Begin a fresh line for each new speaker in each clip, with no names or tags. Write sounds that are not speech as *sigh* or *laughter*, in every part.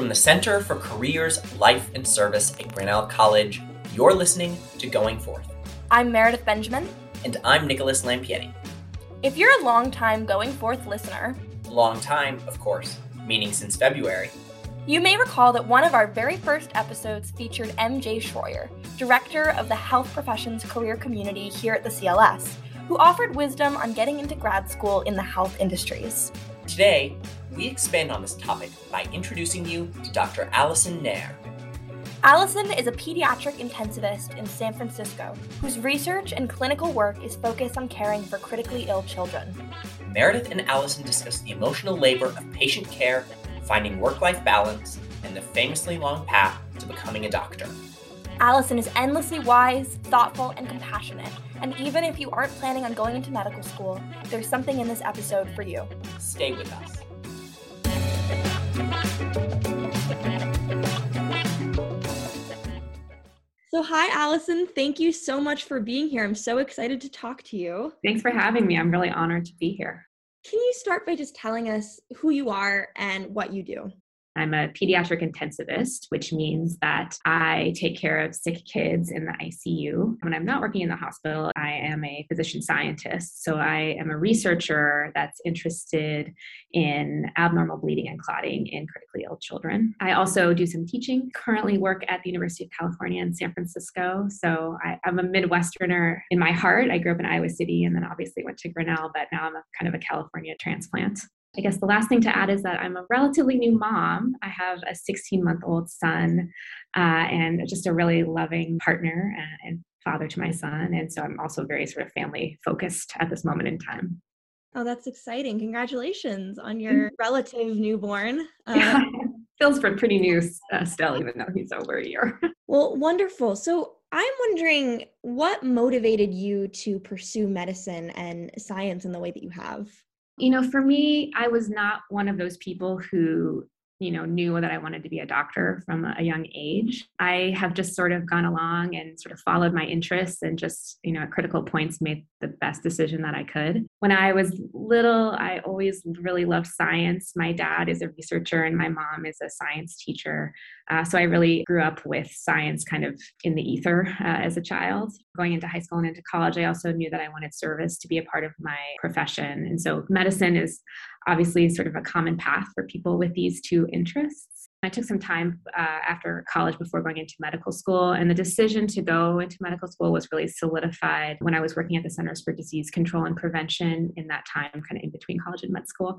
From the Center for Careers, Life, and Service at Grinnell College, you're listening to Going Forth.
I'm Meredith Benjamin.
And I'm Nicholas Lampietti.
If you're a long-time Going Forth listener,
long time, of course, meaning since February,
you may recall that one of our very first episodes featured MJ Schroyer, director of the health professions career community here at the CLS, who offered wisdom on getting into grad school in the health industries.
Today, we expand on this topic by introducing you to Dr. Alison Nair.
Alison is a pediatric intensivist in San Francisco whose research and clinical work is focused on caring for critically ill children.
Meredith and Alison discuss the emotional labor of patient care, finding work life balance, and the famously long path to becoming a doctor.
Alison is endlessly wise, thoughtful, and compassionate. And even if you aren't planning on going into medical school, there's something in this episode for you.
Stay with us.
So, hi, Alison. Thank you so much for being here. I'm so excited to talk to you.
Thanks for having me. I'm really honored to be here.
Can you start by just telling us who you are and what you do?
I'm a pediatric intensivist, which means that I take care of sick kids in the ICU. When I'm not working in the hospital, I am a physician scientist. So I am a researcher that's interested in abnormal bleeding and clotting in critically ill children. I also do some teaching, currently work at the University of California in San Francisco. So I, am a Midwesterner in my heart. I grew up in Iowa City and then obviously went to Grinnell, but now I'm a kind of a California transplant. I guess the last thing to add is that I'm a relatively new mom. I have a 16 month old son uh, and just a really loving partner and father to my son. And so I'm also very sort of family focused at this moment in time.
Oh, that's exciting. Congratulations on your relative newborn. *laughs*
Uh, Feels pretty new uh, still, even though he's over a year. *laughs*
well, wonderful. So I'm wondering what motivated you to pursue medicine and science in the way that you have?
You know, for me, I was not one of those people who you know knew that i wanted to be a doctor from a young age. I have just sort of gone along and sort of followed my interests and just you know at critical points made the best decision that i could. When i was little i always really loved science. My dad is a researcher and my mom is a science teacher. Uh, so i really grew up with science kind of in the ether uh, as a child. Going into high school and into college i also knew that i wanted service to be a part of my profession. And so medicine is obviously sort of a common path for people with these two interests. I took some time uh, after college before going into medical school, and the decision to go into medical school was really solidified when I was working at the Centers for Disease Control and Prevention in that time, kind of in between college and med school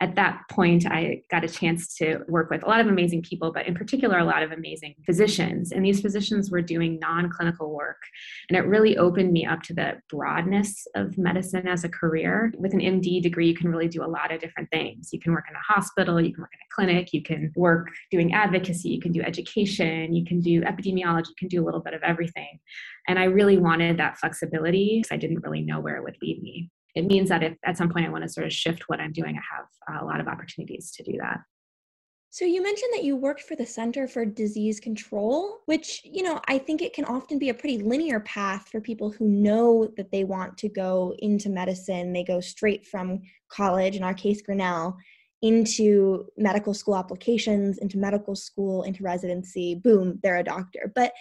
at that point, I got a chance to work with a lot of amazing people, but in particular, a lot of amazing physicians. And these physicians were doing non clinical work. And it really opened me up to the broadness of medicine as a career. With an MD degree, you can really do a lot of different things. You can work in a hospital, you can work in a clinic, you can work doing advocacy, you can do education, you can do epidemiology, you can do a little bit of everything. And I really wanted that flexibility because I didn't really know where it would lead me it means that if at some point I want to sort of shift what I'm doing, I have a lot of opportunities to do that.
So you mentioned that you worked for the Center for Disease Control, which, you know, I think it can often be a pretty linear path for people who know that they want to go into medicine. They go straight from college, in our case Grinnell, into medical school applications, into medical school, into residency, boom, they're a doctor. But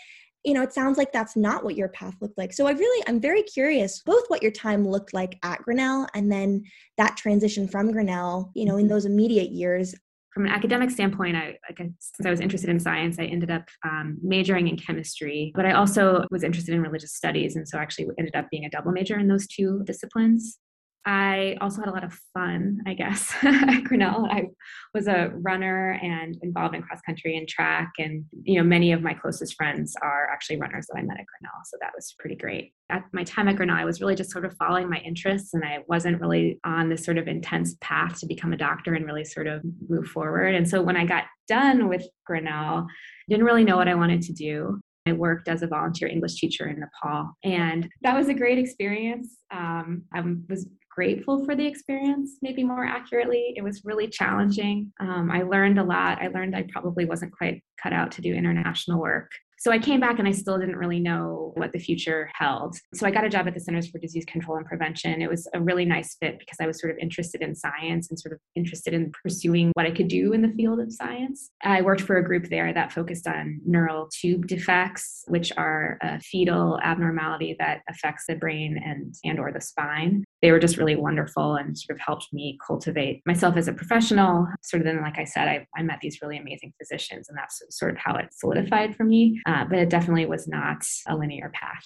you know, it sounds like that's not what your path looked like. So I really, I'm very curious both what your time looked like at Grinnell and then that transition from Grinnell, you know, in mm-hmm. those immediate years.
From an academic standpoint, I, since I was interested in science, I ended up um, majoring in chemistry, but I also was interested in religious studies. And so I actually ended up being a double major in those two disciplines. I also had a lot of fun, I guess, *laughs* at Grinnell. I was a runner and involved in cross country and track. And, you know, many of my closest friends are actually runners that I met at Grinnell. So that was pretty great. At my time at Grinnell, I was really just sort of following my interests and I wasn't really on this sort of intense path to become a doctor and really sort of move forward. And so when I got done with Grinnell, I didn't really know what I wanted to do. I worked as a volunteer English teacher in Nepal, and that was a great experience. Um, I was grateful for the experience, maybe more accurately. It was really challenging. Um, I learned a lot. I learned I probably wasn't quite cut out to do international work. So I came back and I still didn't really know what the future held. So I got a job at the Centers for Disease Control and Prevention. It was a really nice fit because I was sort of interested in science and sort of interested in pursuing what I could do in the field of science. I worked for a group there that focused on neural tube defects, which are a fetal abnormality that affects the brain and and or the spine. They were just really wonderful and sort of helped me cultivate myself as a professional. Sort of then, like I said, I, I met these really amazing physicians, and that's sort of how it solidified for me uh, but it definitely was not a linear path.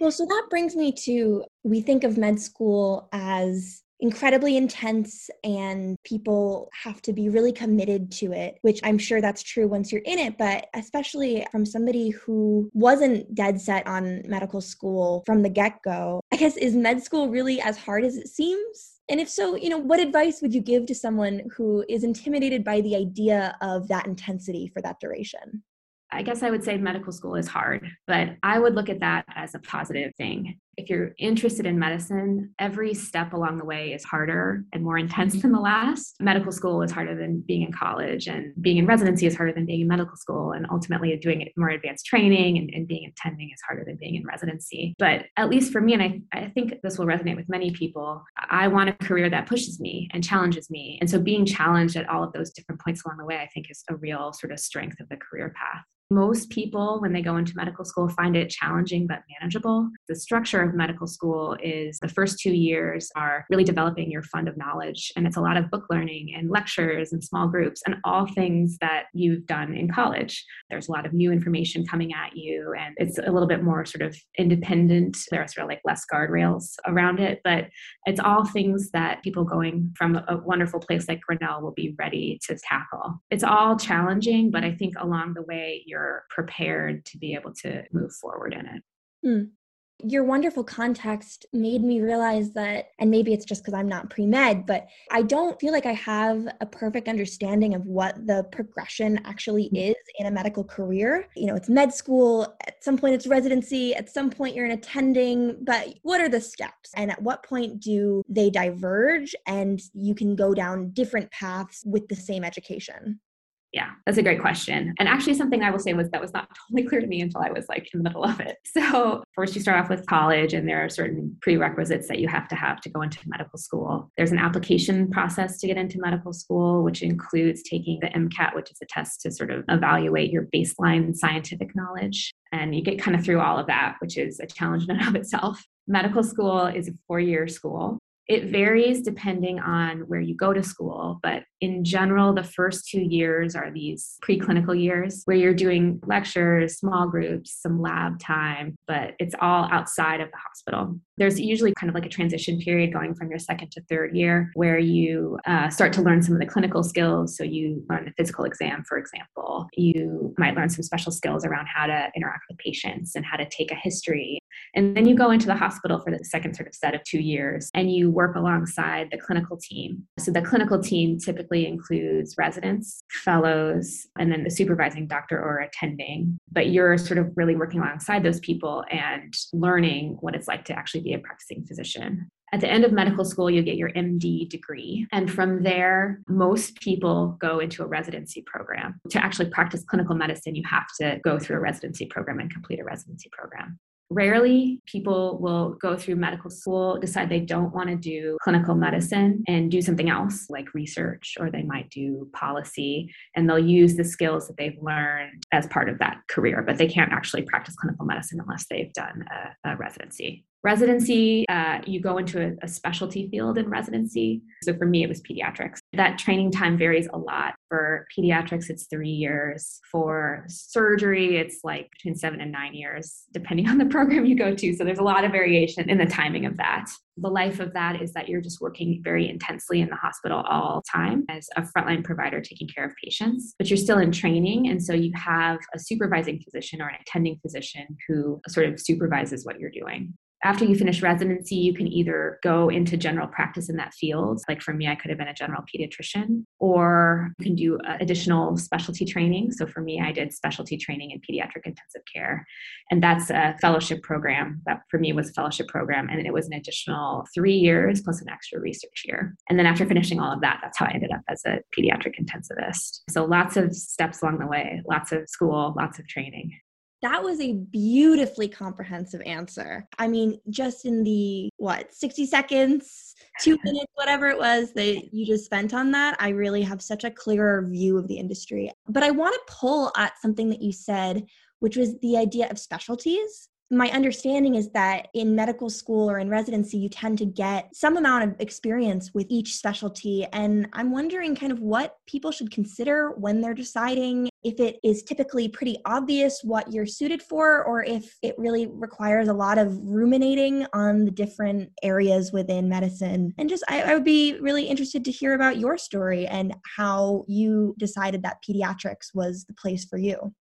Well, so that brings me to we think of med school as incredibly intense and people have to be really committed to it, which I'm sure that's true once you're in it. But especially from somebody who wasn't dead set on medical school from the get go, I guess, is med school really as hard as it seems? And if so, you know, what advice would you give to someone who is intimidated by the idea of that intensity for that duration?
I guess I would say medical school is hard, but I would look at that as a positive thing if you're interested in medicine, every step along the way is harder and more intense than the last. Medical school is harder than being in college, and being in residency is harder than being in medical school. And ultimately, doing more advanced training and, and being attending is harder than being in residency. But at least for me, and I, I think this will resonate with many people, I want a career that pushes me and challenges me. And so being challenged at all of those different points along the way, I think is a real sort of strength of the career path. Most people, when they go into medical school, find it challenging but manageable. The structure of medical school is the first two years are really developing your fund of knowledge. And it's a lot of book learning and lectures and small groups and all things that you've done in college. There's a lot of new information coming at you, and it's a little bit more sort of independent. There are sort of like less guardrails around it, but it's all things that people going from a wonderful place like Grinnell will be ready to tackle. It's all challenging, but I think along the way, you're prepared to be able to move forward in it.
Hmm your wonderful context made me realize that, and maybe it's just because I'm not pre med, but I don't feel like I have a perfect understanding of what the progression actually mm. is in a medical career. You know, it's med school, at some point it's residency, at some point you're an attending, but what are the steps? And at what point do they diverge and you can go down different paths with the same education?
Yeah, that's a great question. And actually, something I will say was that was not *laughs* totally clear to me until I was like in the middle of it. So, first, you start off with college, and there are certain prerequisites that you have to have to go into medical school. There's an application process to get into medical school, which includes taking the MCAT, which is a test to sort of evaluate your baseline scientific knowledge. And you get kind of through all of that, which is a challenge in and of itself. Medical school is a four year school. It varies depending on where you go to school, but in general, the first two years are these preclinical years where you're doing lectures, small groups, some lab time, but it's all outside of the hospital. There's usually kind of like a transition period going from your second to third year where you uh, start to learn some of the clinical skills. So you learn the physical exam, for example. You might learn some special skills around how to interact with patients and how to take a history. And then you go into the hospital for the second sort of set of two years and you work alongside the clinical team. So the clinical team typically includes residents, fellows, and then the supervising doctor or attending. But you're sort of really working alongside those people and learning what it's like to actually be a practicing physician. At the end of medical school, you get your MD degree. And from there, most people go into a residency program. To actually practice clinical medicine, you have to go through a residency program and complete a residency program. Rarely people will go through medical school, decide they don't want to do clinical medicine and do something else like research, or they might do policy, and they'll use the skills that they've learned as part of that career, but they can't actually practice clinical medicine unless they've done a, a residency. Residency, uh, you go into a, a, specialty field in residency. So for me, it was pediatrics. That training time varies a lot. For pediatrics, it's three years. For surgery, it's like between seven and nine years, depending *laughs* on the program you go to. So there's a lot of variation in the timing of that. The life of that is that you're just working very intensely in the hospital all time as a frontline provider taking care of patients, but you're still in training. And so you have a supervising physician or an attending physician who sort of supervises what you're doing after you finish residency, you can either go into general practice in that field. Like for me, I could have been a general pediatrician, or you can do uh, additional specialty training. So for me, I did specialty training in pediatric intensive care. And that's a fellowship program. That for me was a fellowship program. And it was an additional three years plus an extra research year. And then after finishing all of that, that's how I ended up as a pediatric intensivist. So lots of steps along the way, lots of school, lots of training.
That was a beautifully comprehensive answer. I mean, just in the what, 60 seconds, two *laughs* minutes, whatever it was that you just spent on that, I really have such a clearer view of the industry. But I want to pull at something that you said, which was the idea of specialties my understanding is that in medical school or in residency, you tend to get some amount of experience with each specialty. And I'm wondering kind of what people should consider when they're deciding if it is typically pretty obvious what you're suited for, or if it really requires a lot of ruminating on the different areas within medicine. And just, I, I would be really interested to hear about your story and how you decided that pediatrics was the place for you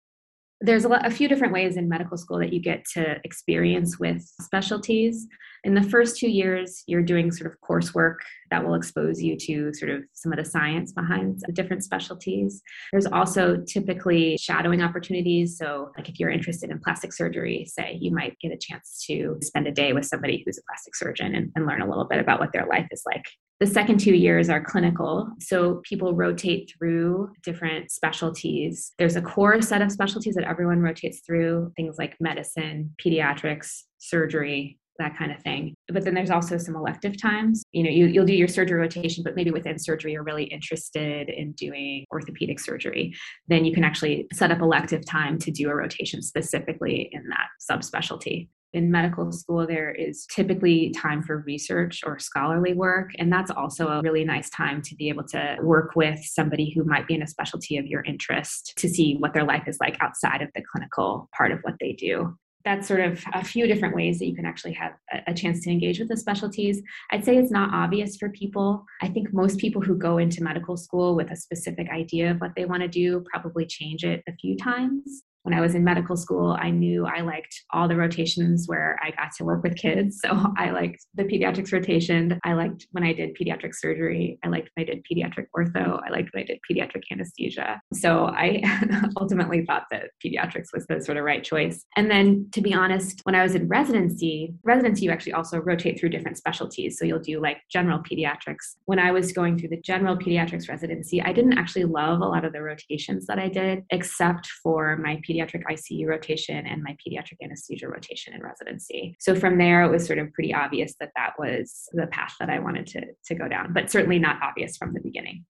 there's a, lot, a few different ways in medical school that you get to experience with specialties. In the first two years, you're doing sort of coursework that will expose you to sort of some of the science behind the different specialties. There's also typically shadowing opportunities. So, like if you're interested in plastic surgery, say, you might get a chance to spend a day with somebody who's a plastic surgeon and, and learn a little bit about what their life is like. The second two years are clinical. So people rotate through different specialties. There's a core set of specialties that everyone rotates through, things like medicine, pediatrics, surgery, that kind of thing. But then there's also some elective times. You know, you, you'll do your surgery rotation, but maybe within surgery, you're really interested in doing orthopedic surgery. Then you can actually set up elective time to do a rotation specifically in that subspecialty. In medical school, there is typically time for research or scholarly work. And that's also a really nice time to be able to work with somebody who might be in a specialty of your interest to see what their life is like outside of the clinical part of what they do that's sort of a few different ways that you can actually have a, chance to engage with the specialties. I'd say it's not obvious for people. I think most people who go into medical school with a specific idea of what they want to do probably change it a few times when I was in medical school, I knew I liked all the rotations where I got to work with kids. So *laughs* I liked the pediatrics rotation. I liked when I did pediatric surgery. I liked when I did pediatric ortho. I liked when I did pediatric anesthesia. So I *laughs* ultimately thought that pediatrics was the sort of right choice. And then to be honest, when I was in residency, residency, you actually also rotate through different specialties. So you'll do like general pediatrics. When I was going through the general pediatrics residency, I didn't actually love a lot of the rotations that I did, except for my pediatric pediatric ICU rotation and my pediatric anesthesia rotation in residency. So from there, it was sort of pretty obvious that that was the path that I wanted to, to go down, but certainly not obvious from the beginning.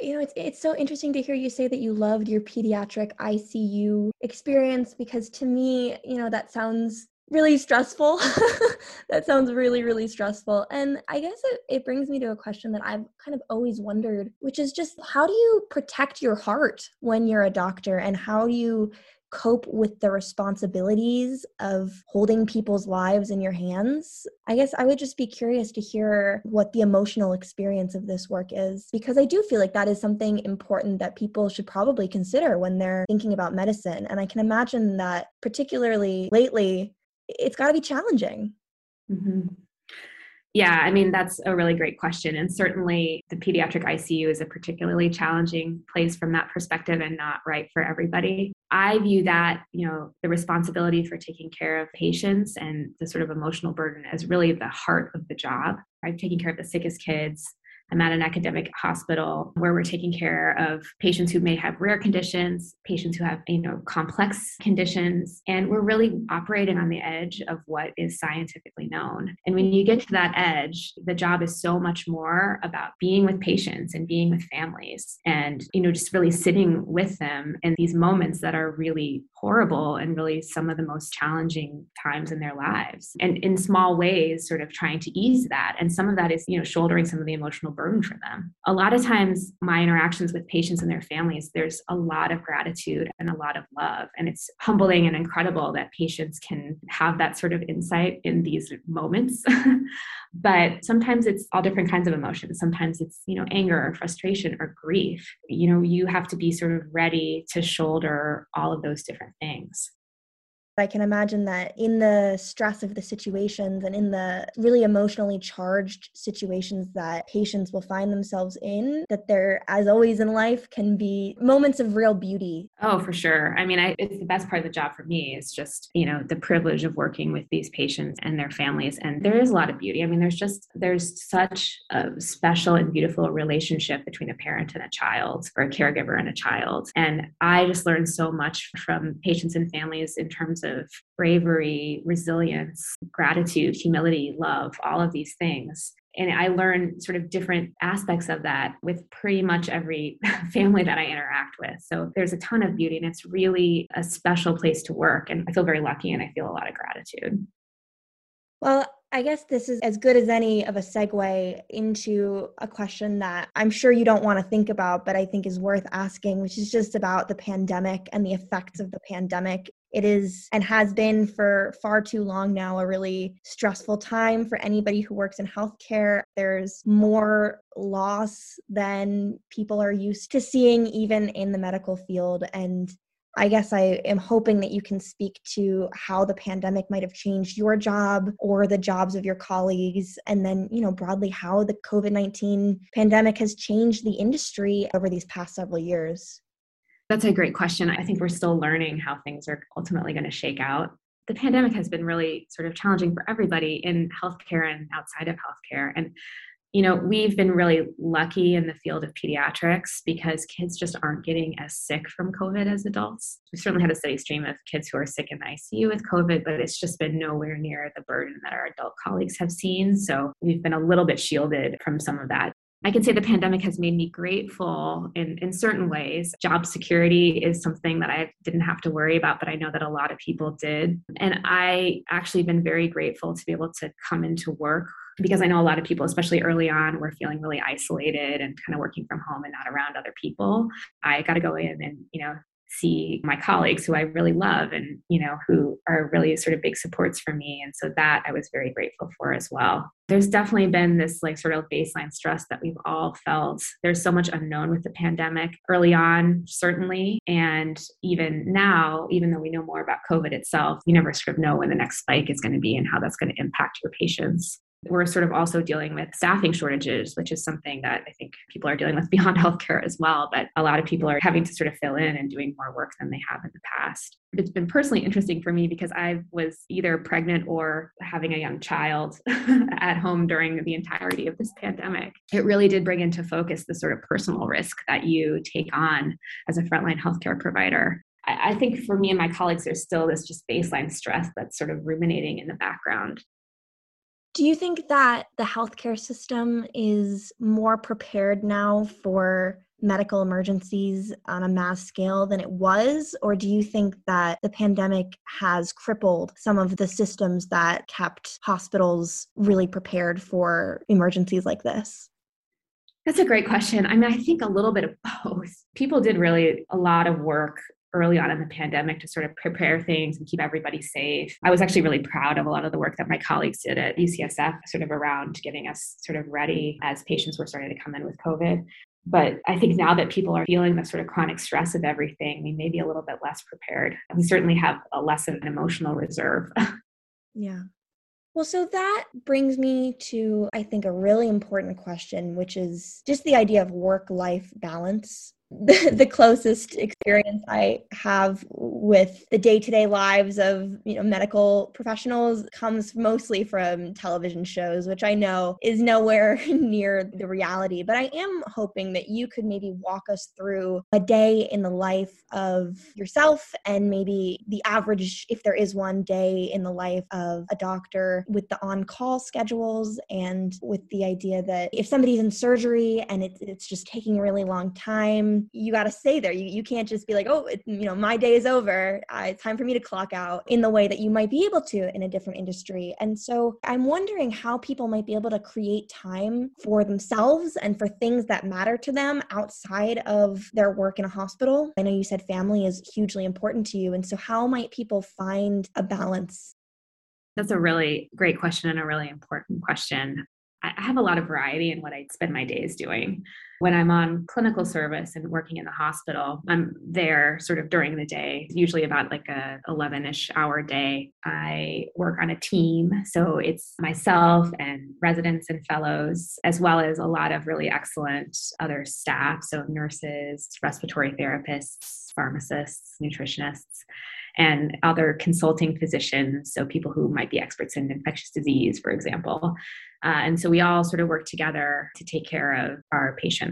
You know, it's, it's so interesting to hear you say that you loved your pediatric ICU experience because to me, you know, that sounds really stressful. *laughs* that sounds really, really stressful. And I guess it, it brings me to a question that I've kind of always wondered, which is just how do you protect your heart when you're a doctor and how do you cope with the responsibilities of holding people's lives in your hands. I guess I would just be curious to hear what the emotional experience of this work is, because I do feel like that is something important that people should probably consider when they're thinking about medicine. And I can imagine that, particularly lately, it's got to be challenging.
Mm-hmm. Yeah, I mean, that's a really great question. And certainly the pediatric ICU is a particularly challenging place from that perspective and not right for everybody. I view that, you know, the responsibility for taking care of patients and the sort of emotional burden as really the heart of the job. Right? Taking care of the sickest kids, I'm at an academic hospital where we're taking care of patients who may have rare conditions, patients who have, you know, complex conditions, and we're really operating on the edge of what is scientifically known. And when you get to that edge, the job is so much more about being with patients and being with families and, you know, just really sitting with them in these moments that are really horrible mm-hmm. and really some of the most challenging times in their lives. And in small ways, sort of trying to ease that. And some of that is, you know, shouldering some of the emotional burden for them. A lot of times, my interactions with patients and their families, there's a lot of gratitude and a lot of love. And it's humbling and incredible that patients can have that sort of insight in these moments. *laughs* but sometimes it's all different kinds of emotions. Sometimes it's, you know, anger or frustration or grief. You know, you have to be sort of ready to shoulder all of those different things.
I can imagine that in the stress of the situations and in the really emotionally charged situations that patients will find themselves in, that there, as always in life, can be moments of real beauty.
Oh, for sure. I mean, I, it's the best part of the job for me is just, you know, the privilege of working with these patients and their families. And there is a lot of beauty. I mean, there's just, there's such a special and beautiful relationship between a parent and a child or a caregiver and a child. And I just learned so much from patients and families in terms of bravery, resilience, gratitude, humility, love, all of these things. And I learn sort of different aspects of that with pretty much every *laughs* family that I interact with. So there's a ton of beauty, and it's really a special place to work. And I feel very lucky and I feel a lot of gratitude.
Well, I guess this is as good as any of a segue into a question that I'm sure you don't want to think about, but I think is worth asking, which is just about the pandemic and the effects of the pandemic. It is and has been for far too long now a really stressful time for anybody who works in healthcare. There's more loss than people are used to seeing, even in the medical field. And I guess I am hoping that you can speak to how the pandemic might have changed your job or the jobs of your colleagues, and then, you know, broadly how the COVID 19 pandemic has changed the industry over these past several years.
That's a great question. I think we're still learning how things are ultimately going to shake out. The pandemic has been really sort of challenging for everybody in healthcare and outside of healthcare. And you know, we've been really lucky in the field of pediatrics because kids just aren't getting as sick from COVID as adults. We certainly had a steady stream of kids who are sick in the ICU with COVID, but it's just been nowhere near the burden that our adult colleagues have seen. So we've been a little bit shielded from some of that. I can say the pandemic has made me grateful in, in certain ways. Job security is something that I didn't have to worry about, but I know that a lot of people did. And I actually been very grateful to be able to come into work because I know a lot of people, especially early on, were feeling really isolated and kind of working from home and not around other people. I got to go in and, you know, see my colleagues who I really love and, you know, who are really sort of big supports for me. And so that I was very grateful for as well. There's definitely been this like sort of baseline stress that we've all felt. There's so much unknown with the pandemic early on, certainly. And even now, even though we know more about COVID itself, you never sort of know when the next spike is going to be and how that's going to impact your patients. We're sort of also dealing with staffing shortages, which is something that I think people are dealing with *laughs* beyond healthcare as well. But a lot of people are having to sort of fill in and doing more work than they have in the past. It's been personally interesting for me because I was either pregnant or having a young child *laughs* at home during the entirety of this pandemic. It really did bring into focus the sort of personal risk that you take on as a frontline healthcare provider. I think for me and my colleagues, there's still this just baseline stress that's sort of ruminating in the background.
Do you think that the healthcare system is more prepared now for medical emergencies on a mass scale than it was? Or do you think that the pandemic has crippled some of the systems that kept hospitals really prepared for emergencies like this?
That's a great question. I mean, I think a little bit of both. People did really a lot of work early on in the pandemic to sort of prepare things and keep everybody safe. I was actually really proud of a lot of the work that my colleagues did at UCSF, sort of around getting us sort of ready as patients were starting to come in with COVID. But I think now that people are feeling the sort of chronic stress of everything, we may be a little bit less prepared. We certainly have a less of an emotional reserve. *laughs*
yeah. Well, so that brings me to, I think, a really important question, which is just the idea of work life balance *laughs* the, closest experience I have with the day-to-day lives of you know medical professionals comes mostly from television shows, which I know is nowhere *laughs* near the reality. But I am hoping that you could maybe walk us through a day in the life of yourself and maybe the average, if there is one day in the life of a doctor with the on-call schedules and with the idea that if somebody's in surgery and it, it's just taking a really long time you got to stay there. You, you can't just be like, oh, it, you know, my day is over. It's time for me to clock out in the way that you might be able to in a different industry. And so I'm wondering how people might be able to create time for themselves and for things that matter to them outside of their work in a hospital. I know you said family is hugely important to you. And so how might people find a balance?
That's a really great question and a really important question. I have a lot of variety in what I spend my days doing. When I'm on clinical service and working in the hospital, I'm there sort of during the day, usually about like a 11ish hour day. I work on a team, so it's myself and residents and fellows, as well as a lot of really excellent other staff, so nurses, respiratory therapists, pharmacists, nutritionists and other consulting physicians, so people who might be experts in infectious disease, for example. Uh, and so we all sort of work together to take care of our patients.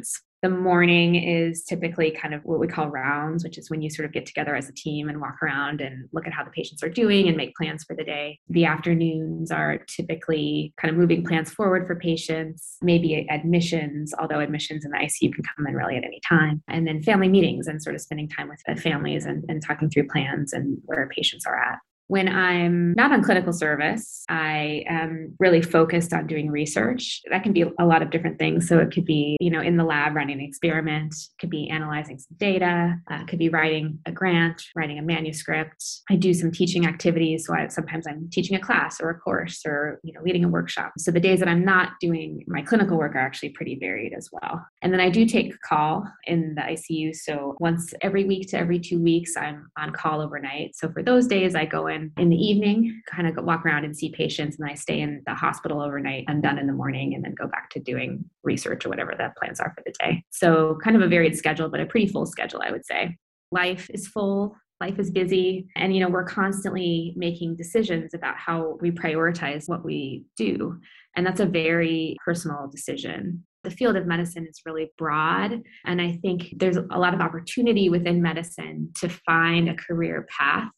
The morning is typically kind of what we call rounds, which is when you sort of get together as a team and walk around and look at how the patients are doing and make plans for the day. The afternoons are typically kind of moving plans forward for patients, maybe admissions, although admissions in the ICU can come in really at any time. And then family meetings and sort of spending time with the families and, and talking through plans and where patients are at. When I'm not on clinical service, I am really focused on doing research. That can be a lot of different things. So it could be, you know, in the lab running an experiment, could be analyzing some data, uh, could be writing a grant, writing a manuscript. I do some teaching activities. So I, sometimes I'm teaching a class or a course or, you know, leading a workshop. So the days that I'm not doing my clinical work are actually pretty varied as well. And then I do take call in the ICU. So once every week to every two weeks, I'm on call overnight. So for those days, I go in Um, in the evening, kind of walk around and see patients, and I stay in the hospital overnight. I'm done in the morning and then go back to doing research or whatever the plans are for the day. So, kind of a varied schedule, but a pretty full schedule, I would say. Life is full life is busy and you know we're constantly making decisions about how we prioritize what we do and that's a very personal decision the field of medicine is really broad. And I think there's a lot of opportunity within medicine to find a career path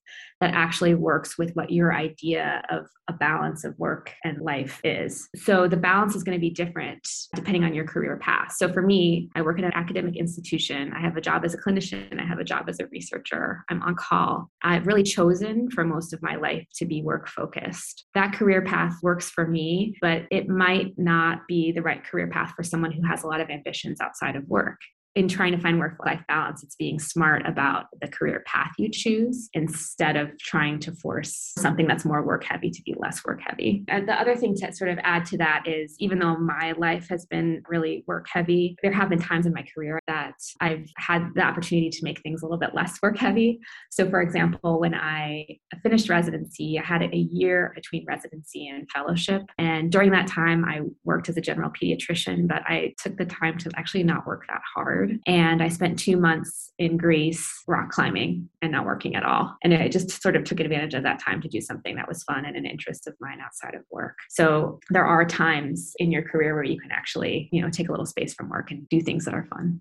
that actually works with what your idea of a balance of work and life is. So the balance is going to be different depending on your career path. So for me, I work in an academic institution. I have a job as a clinician, I have a job as a researcher, I'm on call. I've really chosen for most of my life to be work focused. That career path works for me, but it might not be the right career path for someone who has a lot of ambitions outside of work in trying to find work life balance, it's being smart about the career path you choose instead of trying to force something that's more work heavy to be less work heavy. And the other thing to sort of add to that is even though my life has been really work heavy, there have been times in my career that I've had the opportunity to make things a little bit less work heavy. So, for example, when I finished residency, I had a year between residency and fellowship. And during that time, I worked as a general pediatrician, but I took the time to actually not work that hard and I spent two months in Greece rock climbing and not working at all. And I just sort of took advantage of that time to do something that was fun and an interest of mine outside of work. So there are times in your career where you can actually, you know, take a little space from work and do things that are fun.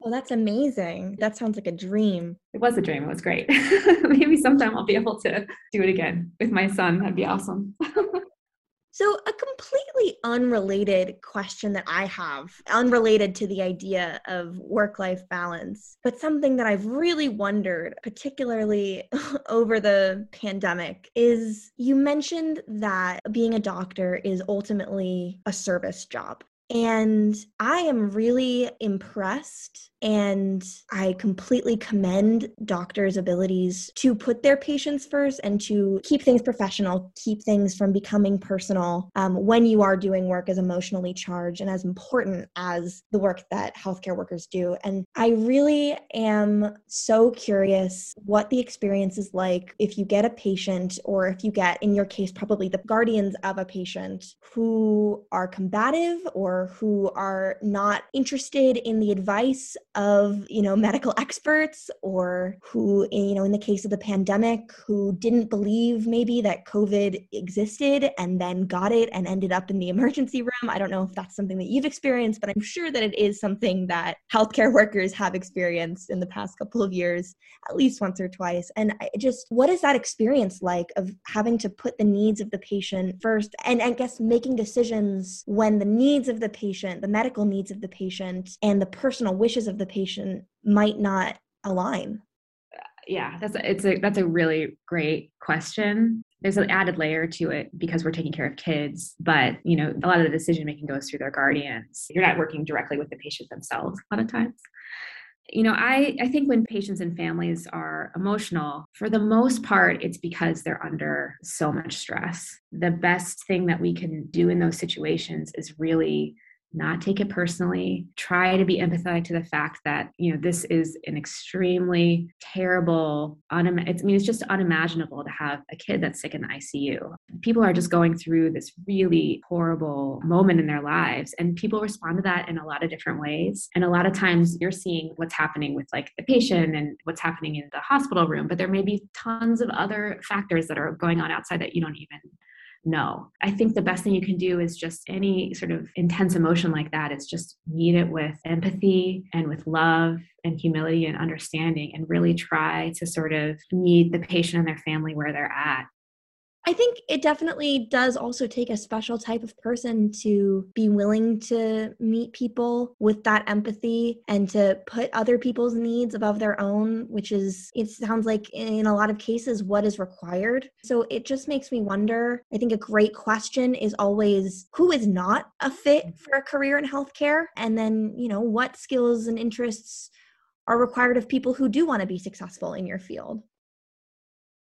Well, that's amazing. That sounds like a dream.
It was a dream. It was great. *laughs* Maybe sometime I'll be able to do it again with my son. That'd be awesome. *laughs*
So, a completely unrelated question that I have, unrelated to the idea of work life balance, but something that I've really wondered, particularly *laughs* over the pandemic, is you mentioned that being a doctor is ultimately a service job. And I am really impressed and I completely commend doctors' abilities to put their patients first and to keep things professional, keep things from becoming personal um, when you are doing work as emotionally charged and as important as the work that healthcare workers do. And I really am so curious what the experience is like if you get a patient, or if you get, in your case, probably the guardians of a patient who are combative or who are not interested in the advice of you know medical experts or who you know in the case of the pandemic who didn't believe maybe that covid existed and then got it and ended up in the *laughs* emergency room. I don't know if that's something that you've experienced but i'm sure that it is something that healthcare workers have experienced in the past couple of years at least once or twice. And I just what is that experience like of having to put the needs of the patient first and i guess making decisions when the needs of the patient the medical needs of the patient and the personal wishes of the patient might not align?
Yeah, that's a, it's a that's a really great question. There's an added layer to it because we're taking care of kids, but you know, a lot of the decision making goes through their guardians. You're not working directly with the patient themselves a lot of times you know i i think when patients and families are emotional for the most part it's because they're under so much stress. The best thing that we can do in those situations is really not take it personally. Try to be empathetic to the fact that you know this is an extremely terrible i mean it's just unimaginable to have a kid that's sick in the icu people are just going through this really horrible moment in their lives and people respond to that in a lot of different ways. And a lot of times you're seeing what's happening with like the patient and what's happening in the hospital room but there may be tons of other factors that are going on outside that you don't even no. I think the best thing you can do is just any sort of intense emotion like that is just meet it with empathy and with love and humility and understanding and really try to sort of meet the patient and their family where they're at
I think it definitely does also take a special type of person to be willing to meet people with that empathy and to put other people's needs above their own, which is, it sounds like in a lot of cases, what is required. So it just makes me wonder. I think a great question is always who is not a fit mm-hmm. for a career in healthcare? And then, you know, what skills and interests are required of people who do want to be successful in your field?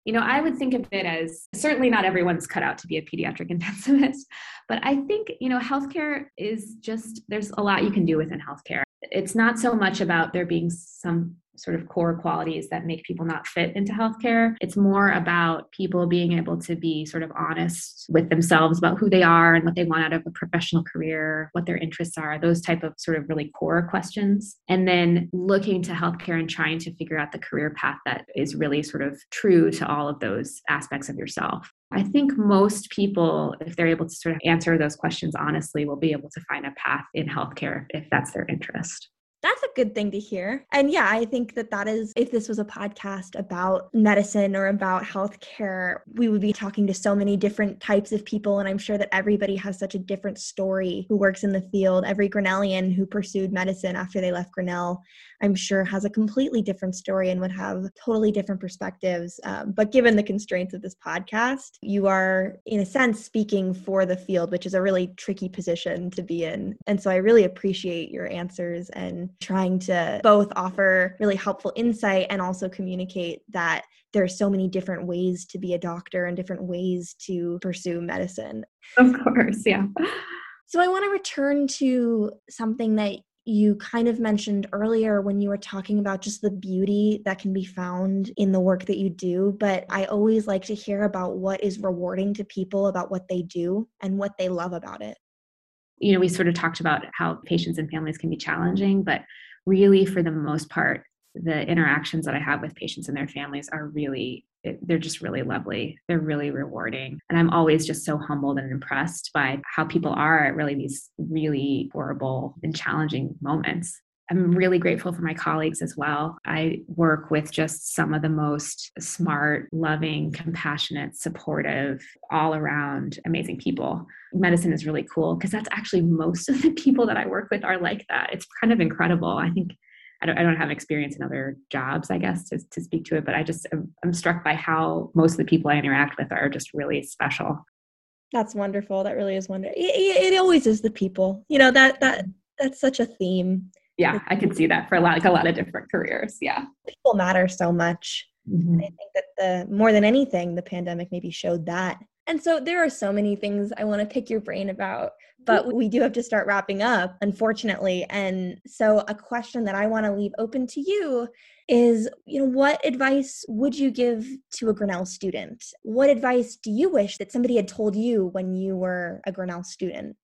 You know, I would think of it as certainly not everyone's cut out to be a pediatric *laughs* intensivist, but I think, you know, healthcare is just, there's a lot you can do within healthcare. It's not so much about there being some sort of core qualities that make people not fit into healthcare. It's more about people being able to be sort of honest with themselves about who they are and what they want out of a professional career, what their interests are, those type of sort of really core questions. And then looking to healthcare and trying to figure out the career path that is really sort of true to all of those aspects of yourself. I think most people, if they're able to sort of answer those questions honestly, will be able to find a path in healthcare if that's their interest.
That's a good thing to hear. And yeah, I think that that is, if this was a podcast about medicine or about healthcare, we would be talking to so many different types of people. And I'm sure that everybody has such a different story who works in the field. Every Grinnellian who pursued medicine after they left Grinnell, I'm sure has a completely different story and would have totally different perspectives. Um, but given the constraints of this podcast, you are, in a sense, speaking for the field, which is a really tricky position to be in. And so I really appreciate your answers and trying to both offer really helpful insight and also communicate that there are so many different ways to be a doctor and different ways to pursue medicine.
Of course, yeah.
So I want to return to something that you kind of mentioned earlier when you were talking about just the beauty that can be found in the work that you do. But I always like to hear about what is rewarding to people about what they do and what they love about it
you know, we sort of talked about how patients and families can be challenging, but really, for the most part, the interactions that I have with patients and their families are really, they're just really lovely. They're really rewarding. And I'm always just so humbled and impressed by how people are at really these really horrible and challenging moments. I'm really grateful for my colleagues as well. I work with just some of the most smart, loving, compassionate, supportive, all around amazing people. Medicine is really cool because that's actually most of the people that I work with are like that. It's kind of incredible. I think I don't, I don't have experience in other jobs, I guess, to, to speak to it, but I just am, I'm struck by how most of the people I interact with are just really special.
That's wonderful. That really is wonderful. It, it always is the people. You know that that that's such a theme
yeah, I can see that for a lot, like a lot of different careers. Yeah.
People matter so much. Mm-hmm. I think that the more than anything, the pandemic maybe showed that. And so there are so many things I want to pick your brain about, but mm-hmm. we do have to start wrapping up, unfortunately. And so a question that I want to leave open to you is, you know, what advice would you give to a Grinnell student? What advice do you wish that somebody had told you when you were a Grinnell student?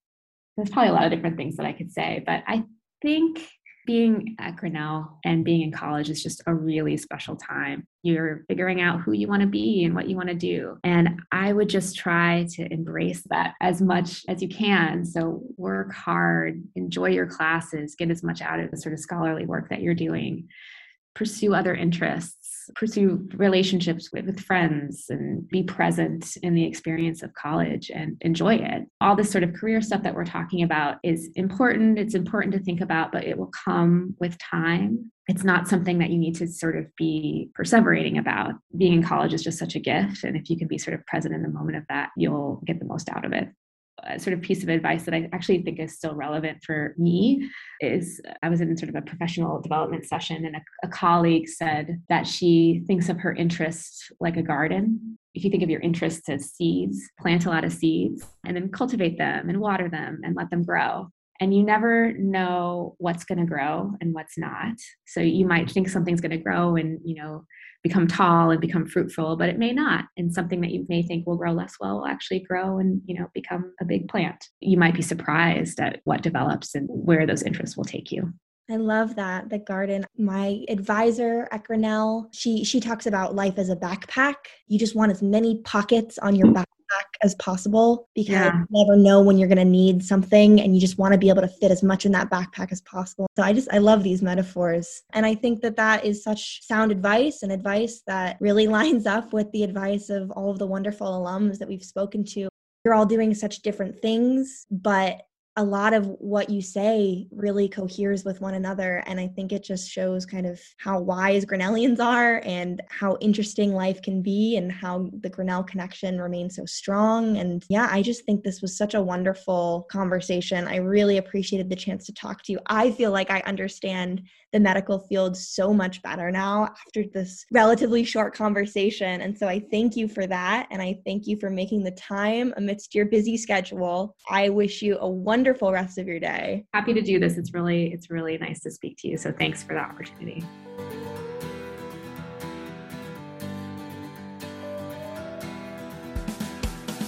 There's probably a lot of different things that I could say, but I think being at Grinnell and being in college is just a really special time. You're figuring out who you want to be and what you want to do. And I would just try to embrace that as much as you can. So work hard, enjoy your classes, get as much out of the sort of scholarly work that you're doing, pursue other interests pursue relationships with, with friends and be present in the experience of college and enjoy it. All this sort of career stuff that we're talking about is important. It's important to think about, but it will come with time. It's not something that you need to sort of be perseverating about. Being in college is just such a gift. And if you can be sort of present in the moment of that, you'll get the most out of it sort of piece of advice that I actually think is still relevant for me is I was in sort of a professional development session, and a, a colleague said that she thinks of her interests like a garden. If you think of your interests as seeds, plant a lot of seeds and then cultivate them and water them and let them grow and you never know what's going to grow and what's not. So you might think something's going to grow and you know become tall and become fruitful but it may not. And something that you may think will grow less well will actually grow and you know become a big plant. You might be surprised at what develops and where those interests will take you.
I love that the garden. My advisor at Grinnell, she she talks about life as a backpack. You just want as many pockets on your mm. backpack as possible because yeah. you never know when you're going to need something and you just want to be able to fit as much in that backpack as possible. So I just I love these metaphors and I think that that is such sound advice and advice that really *laughs* lines up with the advice of all of the wonderful alums that we've spoken to. You're all doing such different things, but a lot of what you say really coheres with one another. And I think it just shows kind of how wise Grinnellians are and how interesting life can be and how the Grinnell connection remains so strong. And yeah, I just think this was such a wonderful conversation. I really appreciated the chance to talk to you. I feel like I understand the medical field so much better now after this relatively short conversation. And so I thank you for that. And I thank you for making the time amidst your busy schedule. I wish you a wonderful rest of your day.
Happy to do this. It's really, it's really nice to speak to you. So thanks for the opportunity.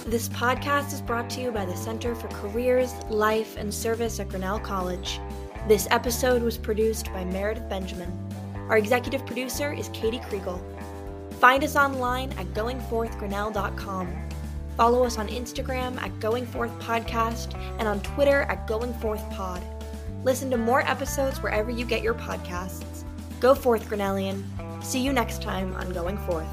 This podcast is brought to you by the Center for Careers, Life, and Service at Grinnell College. This episode was produced by Meredith Benjamin. Our executive producer is Katie Kriegel. Find us online at goingforthgrinnell.com. Follow us on Instagram at Going Forth Podcast and on Twitter at Going Forth Pod. Listen to more episodes wherever you get your podcasts. Go forth, Grinnellian. See you next time on Going Forth.